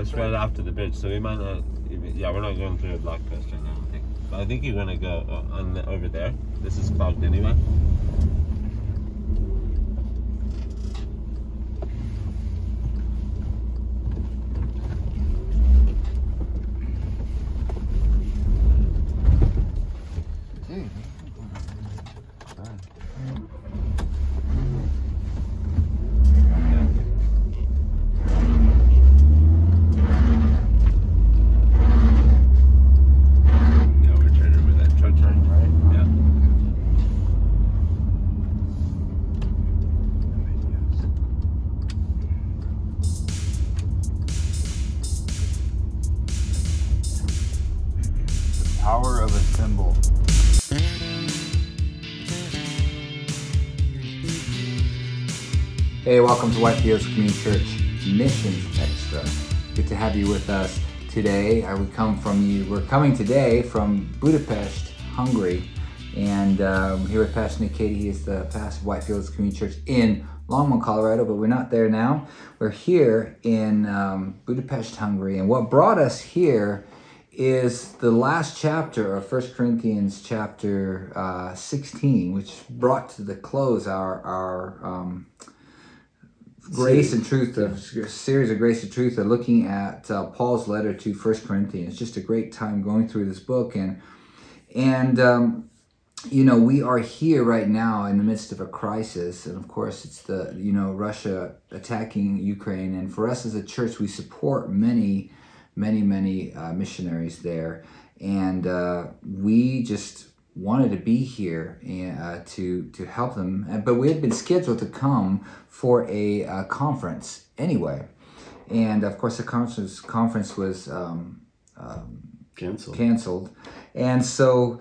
it's right after the bridge, so we might not. Even, yeah, we're not going through a black coast right now. I think. But I think you're gonna go uh, on the, over there. This is clogged anyway. Welcome to Whitefields Community Church Missions Extra. Good to have you with us today. Uh, we come from you. We're coming today from Budapest, Hungary, and um, here with Pastor Nick Katie. He is the pastor of Whitefields Community Church in Longmont, Colorado. But we're not there now. We're here in um, Budapest, Hungary, and what brought us here is the last chapter of First Corinthians chapter uh, 16, which brought to the close our our um, grace and truth of series of grace and truth of looking at uh, Paul's letter to First Corinthians. Just a great time going through this book and and um, you know we are here right now in the midst of a crisis and of course it's the you know Russia attacking Ukraine and for us as a church we support many many many uh, missionaries there and uh, we just wanted to be here and, uh, to to help them but we had been scheduled to come for a uh, conference anyway and of course the conference conference was um, Cancel. canceled. And so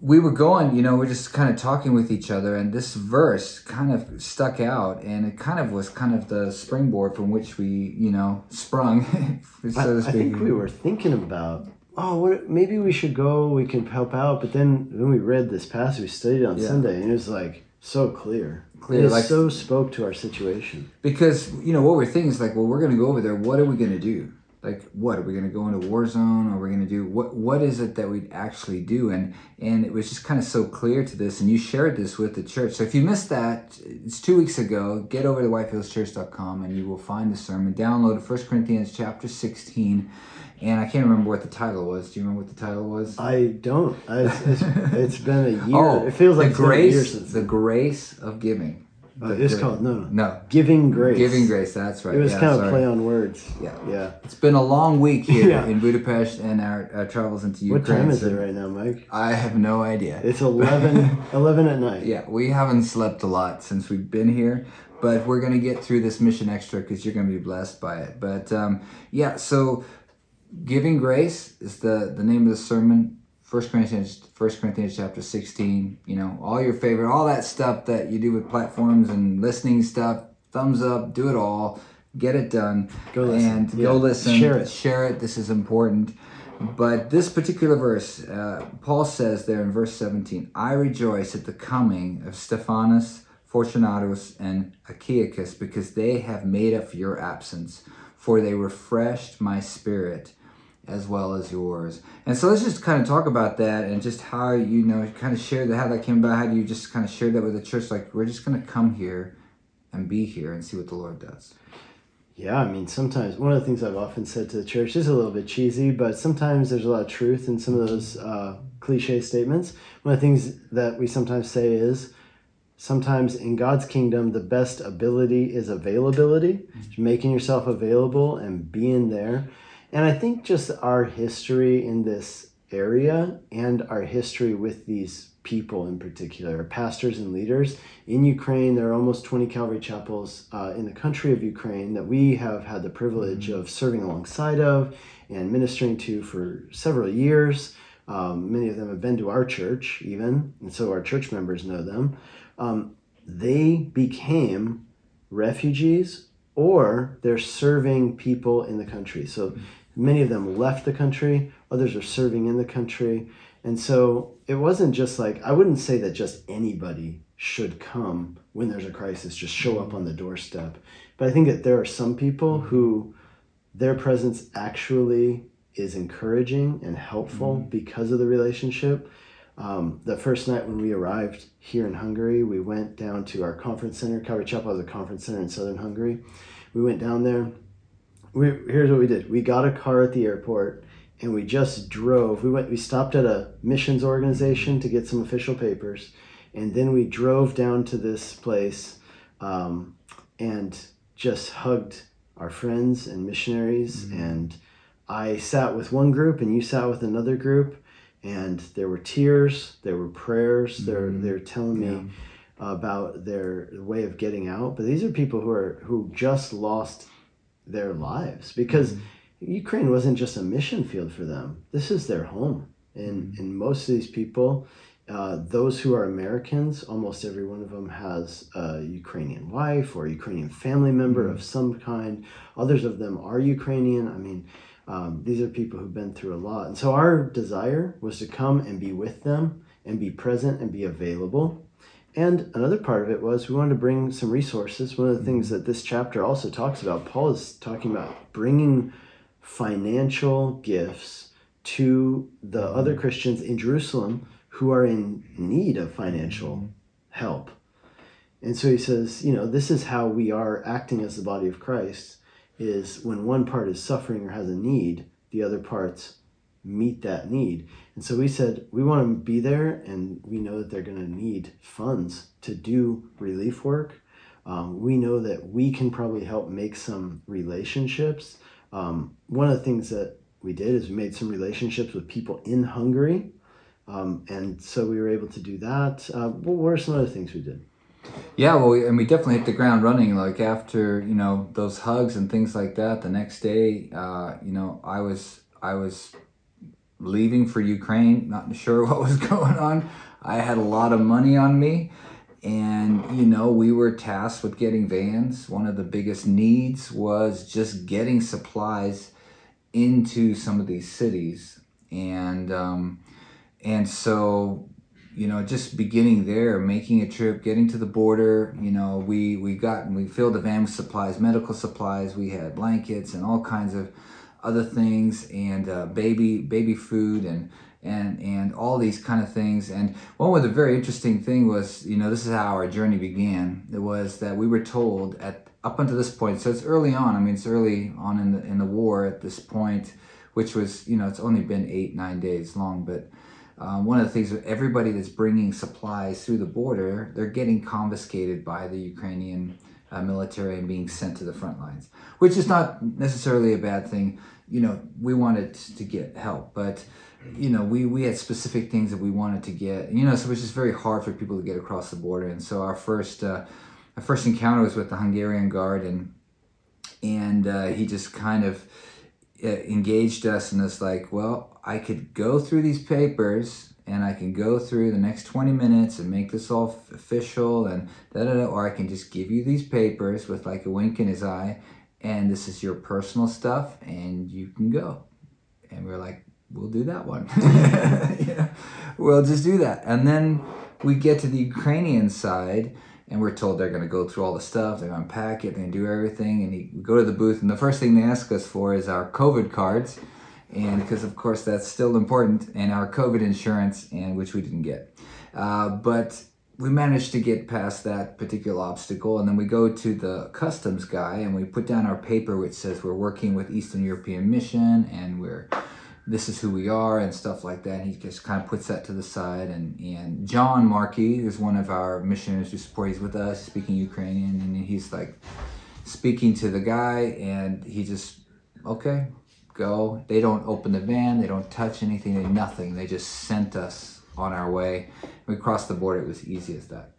we were going, you know, we're just kind of talking with each other, and this verse kind of stuck out, and it kind of was kind of the springboard from which we, you know, sprung, I, so to I think we were thinking about, oh, what, maybe we should go. We can help out. But then when we read this passage, we studied it on Yeah. Sunday, and it was like so clear. Clear, It like- so spoke to our situation. because you know what we're thinking is like, well, we're going to go over there. What are we going to do? Like, what are we going to go into war zone? Are we going to do what? What is it that we'd actually do? And and it was just kind of so clear to this. And you shared this with the church. So if you missed that, it's two weeks ago. Get over to whitefieldschurch.com and you will find the sermon. Download 1 Corinthians chapter sixteen. And I can't remember what the title was. Do you remember what the title was? I don't. I, it's, it's, been a year. oh, it feels like the it's been a year grace, since. the grace of giving. Uh, it's called no, no, giving grace. giving grace. That's right. It was Yeah, kind of sorry. play on words. Yeah. Yeah. It's been a long week here Yeah. in Budapest and our, our travels into Ukraine. What time is so it right now, Mike? I have no idea. It's 11, 11 at night. yeah, we haven't slept a lot since we've been here, but we're going to get through this mission extra because you're going to be blessed by it. But um, yeah, so giving grace is the, the name of the sermon. First Corinthians, First Corinthians chapter sixteen. You know, all your favorite, all that stuff that you do with platforms and listening stuff. Thumbs up, do it all, get it done, Go listen. and Yeah. go listen. Share it. Share it. This is important. But this particular verse, uh, Paul says there in verse 17, I rejoice at the coming of Stephanas, Fortunatus, and Achaicus, because they have made up for your absence, for they refreshed my spirit as well as yours. And so let's just kind of talk about that and just how you know kind of share that how that came about, how do you just kind of share that with the church. Like we're just gonna come here and be here and see what the Lord does. Yeah, I mean, sometimes one of the things I've often said to the church is a little bit cheesy, but sometimes there's a lot of truth in some of those uh, cliche statements. One of the things that we sometimes say is sometimes in God's kingdom, the best ability is availability, making yourself available and being there. And I think just our history in this area and our history with these people in particular, pastors and leaders in Ukraine. There are almost 20 Calvary chapels uh, in the country of Ukraine that we have had the privilege of serving alongside of and ministering to for several years. Um, many of them have been to our church, even, and so our church members know them. Um, they became refugees or they're serving people in the country. So many of them left the country, others are serving in the country. And so it wasn't just like, I wouldn't say that just anybody should come when there's a crisis, just show up on the doorstep. But I think that there are some people who their presence actually is encouraging and helpful Mm-hmm. because of the relationship. Um, the first night when we arrived here in Hungary, we went down to our conference center. Calvary Chapel has a conference center in southern Hungary. We went down there. We, here's what we did we got a car at the airport and we just drove. We went. We stopped at a missions organization to get some official papers, and then we drove down to this place, um, and just hugged our friends and missionaries. And I sat with one group, and you sat with another group, and there were tears, there were prayers. They're they're telling me about their way of getting out. But these are people who are who just lost their lives because Ukraine wasn't just a mission field for them. This is their home, and and most of these people, uh, those who are Americans, almost every one of them has a Ukrainian wife or a Ukrainian family member of some kind. Others of them are Ukrainian. I mean. Um, these are people who've been through a lot. And so our desire was to come and be with them and be present and be available. And another part of it was we wanted to bring some resources. One of the things mm-hmm. that this chapter also talks about, Paul is talking about bringing financial gifts to the mm-hmm. other Christians in Jerusalem who are in need of financial mm-hmm. help. And so he says, you know, this is how we are acting as the body of Christ is when one part is suffering or has a need, the other parts meet that need. And so we said, we want to be there and we know that they're going to need funds to do relief work. Um, we know that we can probably help make some relationships. Um, one of the things that we did is we made some relationships with people in Hungary. Um, and so we were able to do that. Uh, what were some other things we did? Yeah, well, we- and we definitely hit the ground running. Like after you know those hugs and things like that, the next day, uh, you know, I was I was leaving for Ukraine, not sure what was going on. I had a lot of money on me, and you know, we were tasked with getting vans. One of the biggest needs was just getting supplies into some of these cities, and um, and so you know just beginning there making a trip getting to the border you know we we got we filled the van with supplies medical supplies we had blankets and all kinds of other things and uh, baby baby food and and and all these kind of things. And one of the very interesting thing was you know this is how our journey began. It was that we were told at up until this point so it's early on i mean it's early on in the in the war at this point which was you know it's only been eight nine days long but um, one of the things that everybody that's bringing supplies through the border, they're getting confiscated by the Ukrainian uh, military and being sent to the front lines, which is not necessarily a bad thing. You know, we wanted to get help, but you know, we we had specific things that we wanted to get. You know, so it was just very hard for people to get across the border. And so our first uh, our first encounter was with the Hungarian guard, and and uh, he just kind of uh, engaged us and it's like, well, I could go through these papers and I can go through the next 20 minutes and make this all f- official and da da da, or I can just give you these papers with like a wink in his eye and this is your personal stuff and you can go. And we are like, we'll do that one. we'll just do that. And then we get to the Ukrainian side and we're told they're going to go through all the stuff, they're going to pack it, to do everything. And we go to the booth, and the first thing they ask us for is our COVID cards, and because of course that's still important, and our COVID insurance, and which we didn't get. Uh, but we managed to get past that particular obstacle, and then we go to the customs guy, and we put down our paper which says we're working with Eastern European Mission, and we're this is who we are and stuff like that. And he just kind of puts that to the side. And, and John Markey is one of our missionaries who support. He's with us, speaking Ukrainian, and he's like speaking to the guy, and he just okay, go. They don't open the van, they don't touch anything, they nothing. They just sent us on our way. We crossed the border. It was easy as that.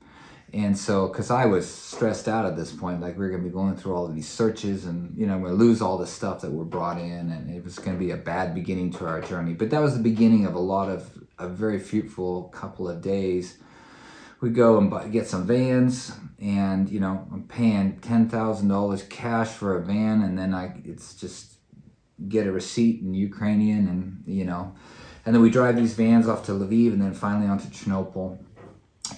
And so, because I was stressed out at this point, like we are going to be going through all of these searches and, you know, we're going to lose all the stuff that were brought in and it was going to be a bad beginning to our journey. But that was the beginning of a lot of a very fruitful couple of days. We go and buy, get some vans and, you know, I'm paying $10,000 cash for a van and then I, it's just get a receipt in Ukrainian and, you know, and then we drive these vans off to Lviv and then finally onto Ternopil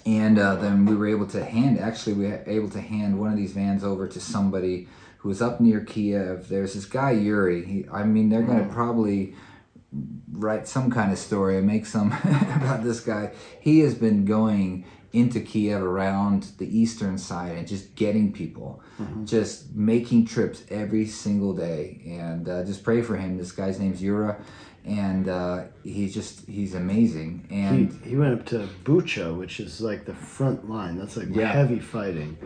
and uh, then we were able to hand actually we were able to hand one of these vans over to somebody who was up near Kiev. There's this guy Yuri. He, I mean, they're gonna probably write some kind of story and make some about this guy. He has been going into Kiev around the eastern side and just getting people, just making trips every single day. And uh, just pray for him. This guy's name's Yura, and uh, he's just he's amazing. And he, he went up to Bucha, which is like the front line. That's like Yeah. heavy fighting.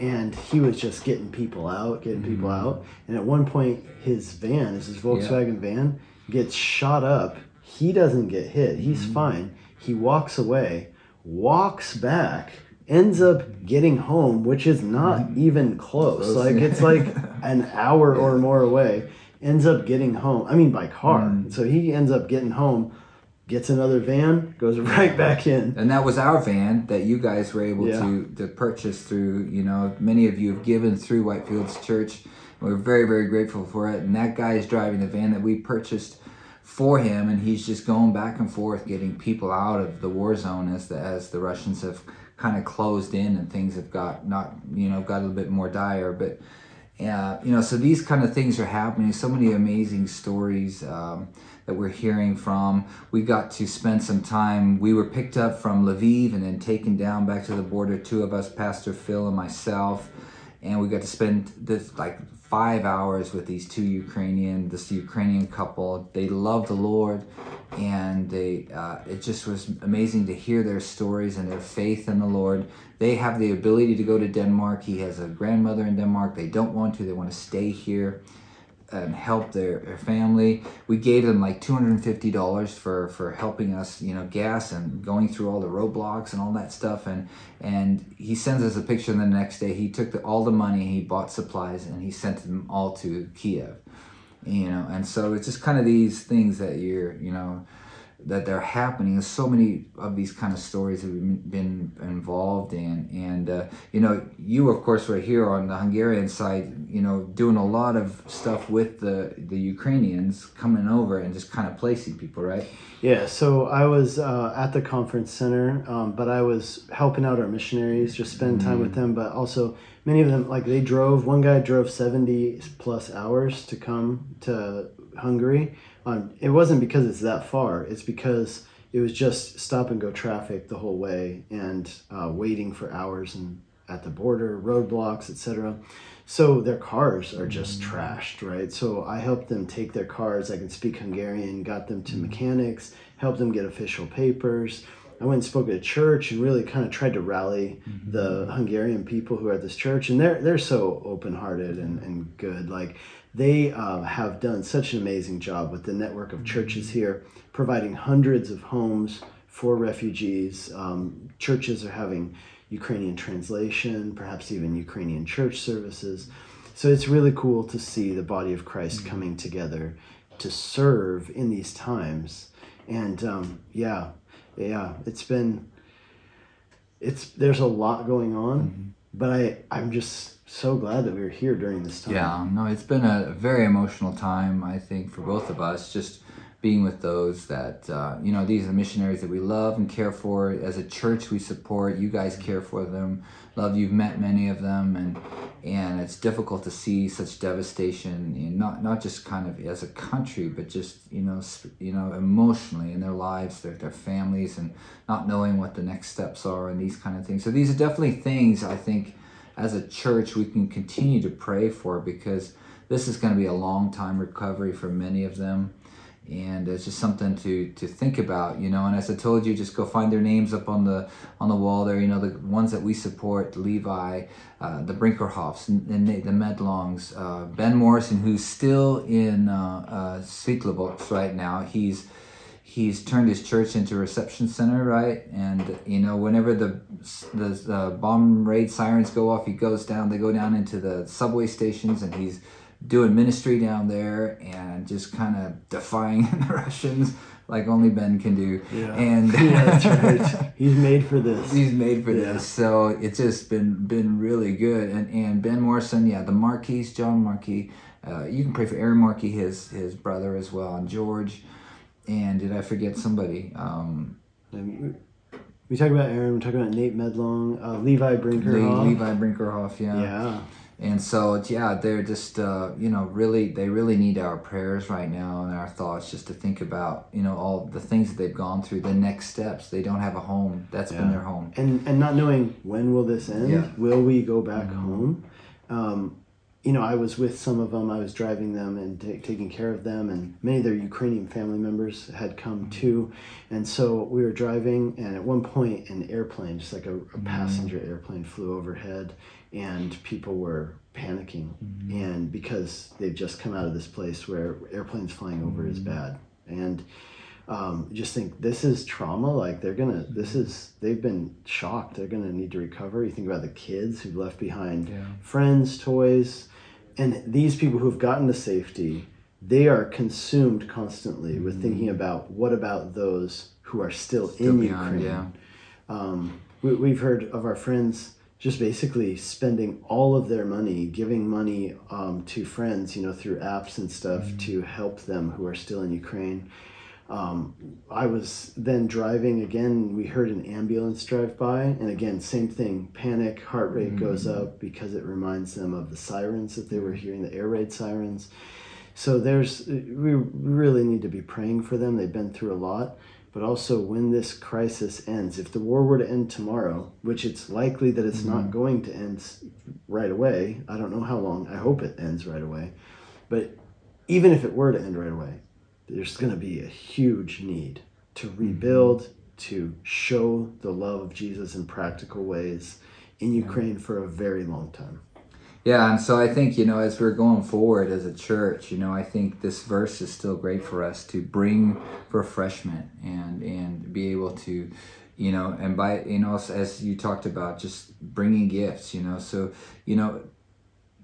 And he was just getting people out, getting people Mm-hmm. out. And at one point, his van, is his Volkswagen van, gets shot up. He doesn't get hit. He's Mm-hmm. fine. He walks away, walks back, ends up getting home, which is not even close. Close, Like it's like an hour or more away. Ends up getting home. I mean, by car. Mm-hmm. So he ends up getting home gets another van, goes right back in. and that was our van that you guys were able Yeah. to to purchase through you know many of you have given through whitefields church we're very very grateful for it and that guy is driving the van that we purchased for him and he's just going back and forth getting people out of the war zone as the as the russians have kind of closed in and things have got not you know got a little bit more dire but uh, you know so these kind of things are happening. So many amazing stories um, that we're hearing from. We got to spend some time we were picked up from lviv and then taken down back to the border. Two of us pastor phil and myself and we got to spend this like five hours with these two Ukrainian, this Ukrainian couple. They love the Lord, and they uh, it just was amazing to hear their stories and their faith in the Lord. They have the ability to go to Denmark. He has a grandmother in Denmark. They don't want to. They want to stay here and help their, their family. We gave them like two hundred and fifty dollars for for helping us, you know, gas and going through all the roadblocks and all that stuff. And and he sends us a picture. The next day, he took the, all the money, he bought supplies, and he sent them all to Kiev. You know, and so it's just kind of these things that you're, you know, that they're happening. There's so many of these kind of stories that we've been involved in, and uh, you know, you of course were here on the Hungarian side, you know, doing a lot of stuff with the the Ukrainians coming over and just kind of placing people, right? Yeah, so I was uh, at the conference center, um, but I was helping out our missionaries, just spend time with them. But also, many of them, like they drove. One guy drove seventy plus hours to come to Hungary. Um, it wasn't because it's that far. It's because it was just stop and go traffic the whole way and uh, waiting for hours and at the border, roadblocks, etc. So their cars are just trashed, right? So I helped them take their cars. I can speak Hungarian, got them to mechanics, helped them get official papers. I went and spoke at a church and really kind of tried to rally the Hungarian people who are at this church, and they're they're so open hearted and, and good. Like they uh, have done such an amazing job with the network of churches here, providing hundreds of homes for refugees. Um, churches are having Ukrainian translation, perhaps even Ukrainian church services. So it's really cool to see the body of Christ coming together to serve in these times. And um, yeah, yeah, it's been it's there's a lot going on, but I I'm just so glad that we were here during this time. Yeah, no, it's been a very emotional time, I think, for both of us. Just being with those that, uh, you know, these are the missionaries that we love and care for. As a church, we support. You guys care for them. Love, you've met many of them, and and it's difficult to see such devastation, in not not just kind of as a country, but just you know, sp- you know, emotionally in their lives, their their families, and not knowing what the next steps are, and these kind of things. So these are definitely things I think as a church we can continue to pray for because this is going to be a long time recovery for many of them. And it's just something to to think about you know? And as i told you just go find their names up on the on the wall there. You know the ones that we support levi uh, the brinkerhoffs and, the, the medlongs uh, ben morrison who's still in uh, uh, right now. He's he's turned his church into a reception center, right? And you know, whenever the the, the bomb raid sirens go off, he goes down. They go down into the subway stations, and he's doing ministry down there and just kind of defying the Russians like only Ben can do. Yeah. And yeah, that's right. He's made for this. He's made for Yeah. this, so it's just been been really good. And and Ben Morrison, yeah, the Marquis, John Marquis. Uh, you can pray for Aaron Marquis, his his brother as well, and George. And did I forget somebody? Um, we- we talk about Aaron. We talk about Nate Medlong, uh, Levi Le- Brinkerhoff. Levi Brinkerhoff, Yeah. Yeah. And so it's yeah, they're just uh, you know really they really need our prayers right now and our thoughts just to think about you know all the things that they've gone through, the next steps. They don't have a home. That's been their home. and and not knowing when will this end Yeah. will we go back home um, you know i was with some of them i was driving them and ta taking care of them and many of their ukrainian family members had come mm-hmm. too. And so we were driving and at one point an airplane just like a, a mm-hmm. passenger airplane flew overhead and people were panicking. Mm-hmm. And because they've just come out of this place where airplanes flying over is bad. And um, just think this is trauma like they're gonna this is they've been shocked they're gonna need to recover. You think about the kids who've left behind Yeah. friends toys and these people who've gotten to safety they are consumed constantly with thinking about what about those who are still, Still in beyond, ukraine? yeah. um, we, we've heard of our friends just basically spending all of their money giving money um, to friends you know through apps and stuff to help them who are still in ukraine um, I was then driving again. We heard an ambulance drive by, and again, same thing panic, heart rate goes mm. up because it reminds them of the sirens that they were mm. hearing, the air raid sirens. So there's, we really need to be praying for them. They've been through a lot. But also, when this crisis ends, if the war were to end tomorrow, which it's likely that it's not mm-hmm. going to end right away, I don't know how long. I hope it ends right away. But even if it were to end right away, there's going to be a huge need to rebuild, to show the love of Jesus in practical ways in Ukraine for a very long time. Yeah, and so I think, you know, as we're going forward as a church, you know, I think this verse is still great for us to bring refreshment and and be able to, you know, and by, you know, as- as you talked about, just bringing gifts, you know, so, you know,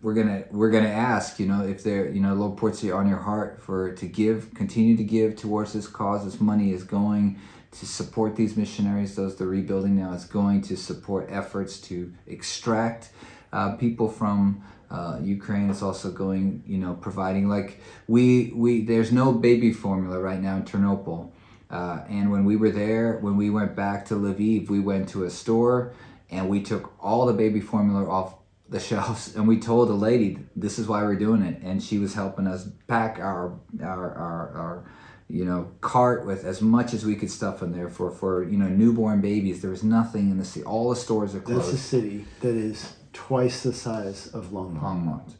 we're gonna we're gonna ask you know if there you know Lord puts it on your heart for to give continue to give towards this cause. This money is going to support these missionaries. Those the rebuilding now is going to support efforts to extract uh, people from uh, Ukraine. It's also going you know providing like we we there's no baby formula right now in Ternopil. Uh, and when we were there when we went back to Lviv we went to a store and we took all the baby formula off the shelves and we told the lady this is why we're doing it and she was helping us pack our our our, our you know cart with as much as we could stuff in there for for you know newborn babies there was nothing in the city all the stores are closed. That's a city that is twice the size of Longmont, Longmont.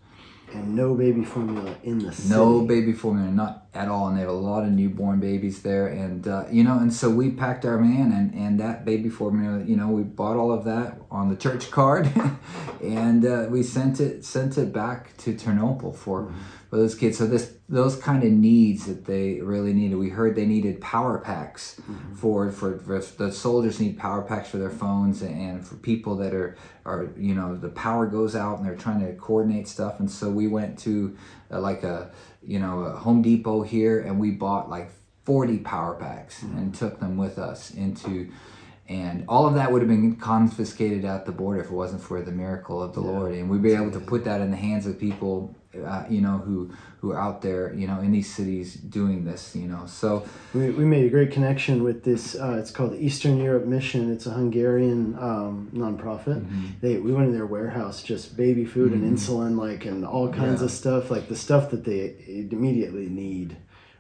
And no baby formula in the city. no baby formula not at all. And they have a lot of newborn babies there. And uh, you know and so we packed our van and and that baby formula you know we bought all of that on the church card. And uh, we sent it sent it back to Ternopil for for those kids. So this those kind of needs that they really needed we heard they needed power packs for, for for the soldiers need power packs for their phones and for people that are are you know the power goes out and they're trying to coordinate stuff. And so we went to uh, like a you know a Home Depot here and we bought like 40 power packs and took them with us into and all of that would have been confiscated at the border if it wasn't for the miracle of the Lord. And we'd be able to put that in the hands of people uh, you know who who are out there you know in these cities doing this you know so We, we made a great connection with this. Uh, it's called Eastern Europe Mission. It's a Hungarian um, nonprofit. Mm-hmm. They we went in their warehouse, just baby food and insulin, like and all kinds Yeah. of stuff, like the stuff that they immediately need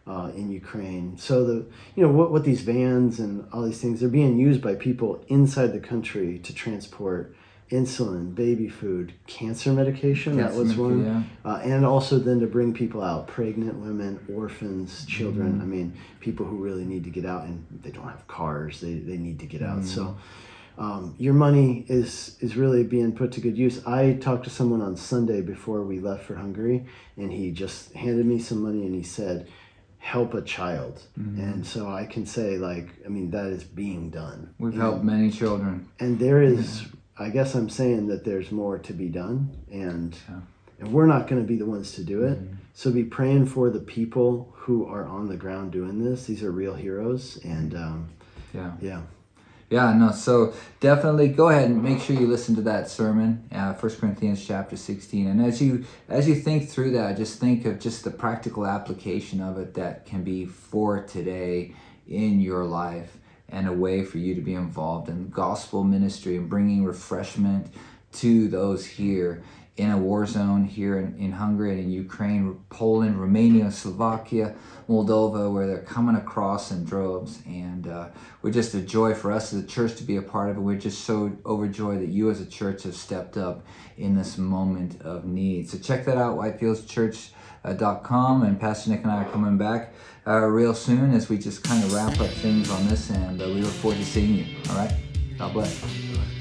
uh, in Ukraine. So the you know what what these vans and all these things they're being used by people inside the country to transport insulin, baby food, cancer medication. that was one yeah. uh, and also then to bring people out pregnant women orphans children Mm-hmm. i mean people who really need to get out and they don't have cars they, they need to get out so Mm-hmm. um, your money is is really being put to good use i talked to someone on sunday before we left for hungary and he just handed me some money and he said help a child Mm-hmm. and so i can say like i mean that is being done we've you know? helped many children and there is i guess i'm saying that there's more to be done and and we're not going to be the ones to do it so be praying for the people who are on the ground doing this these are real heroes and um, yeah yeah Yeah, no. So definitely go ahead and make sure you listen to that sermon, uh, 1 Corinthians chapter 16. And as you as you think through that, just think of just the practical application of it that can be for today in your life. And a way for you to be involved in gospel ministry and bringing refreshment to those here in a war zone here in, in Hungary and in Ukraine, Poland, Romania, Slovakia, Moldova, where they're coming across in droves. And uh, we're just a joy for us as a church to be a part of it. We're just so overjoyed that you as a church have stepped up in this moment of need. So check that out, whitefieldschurch.com. And Pastor Nick and I are coming back uh, real soon as we just kind of wrap up things on this. And uh, we look forward to seeing you. All right? God bless.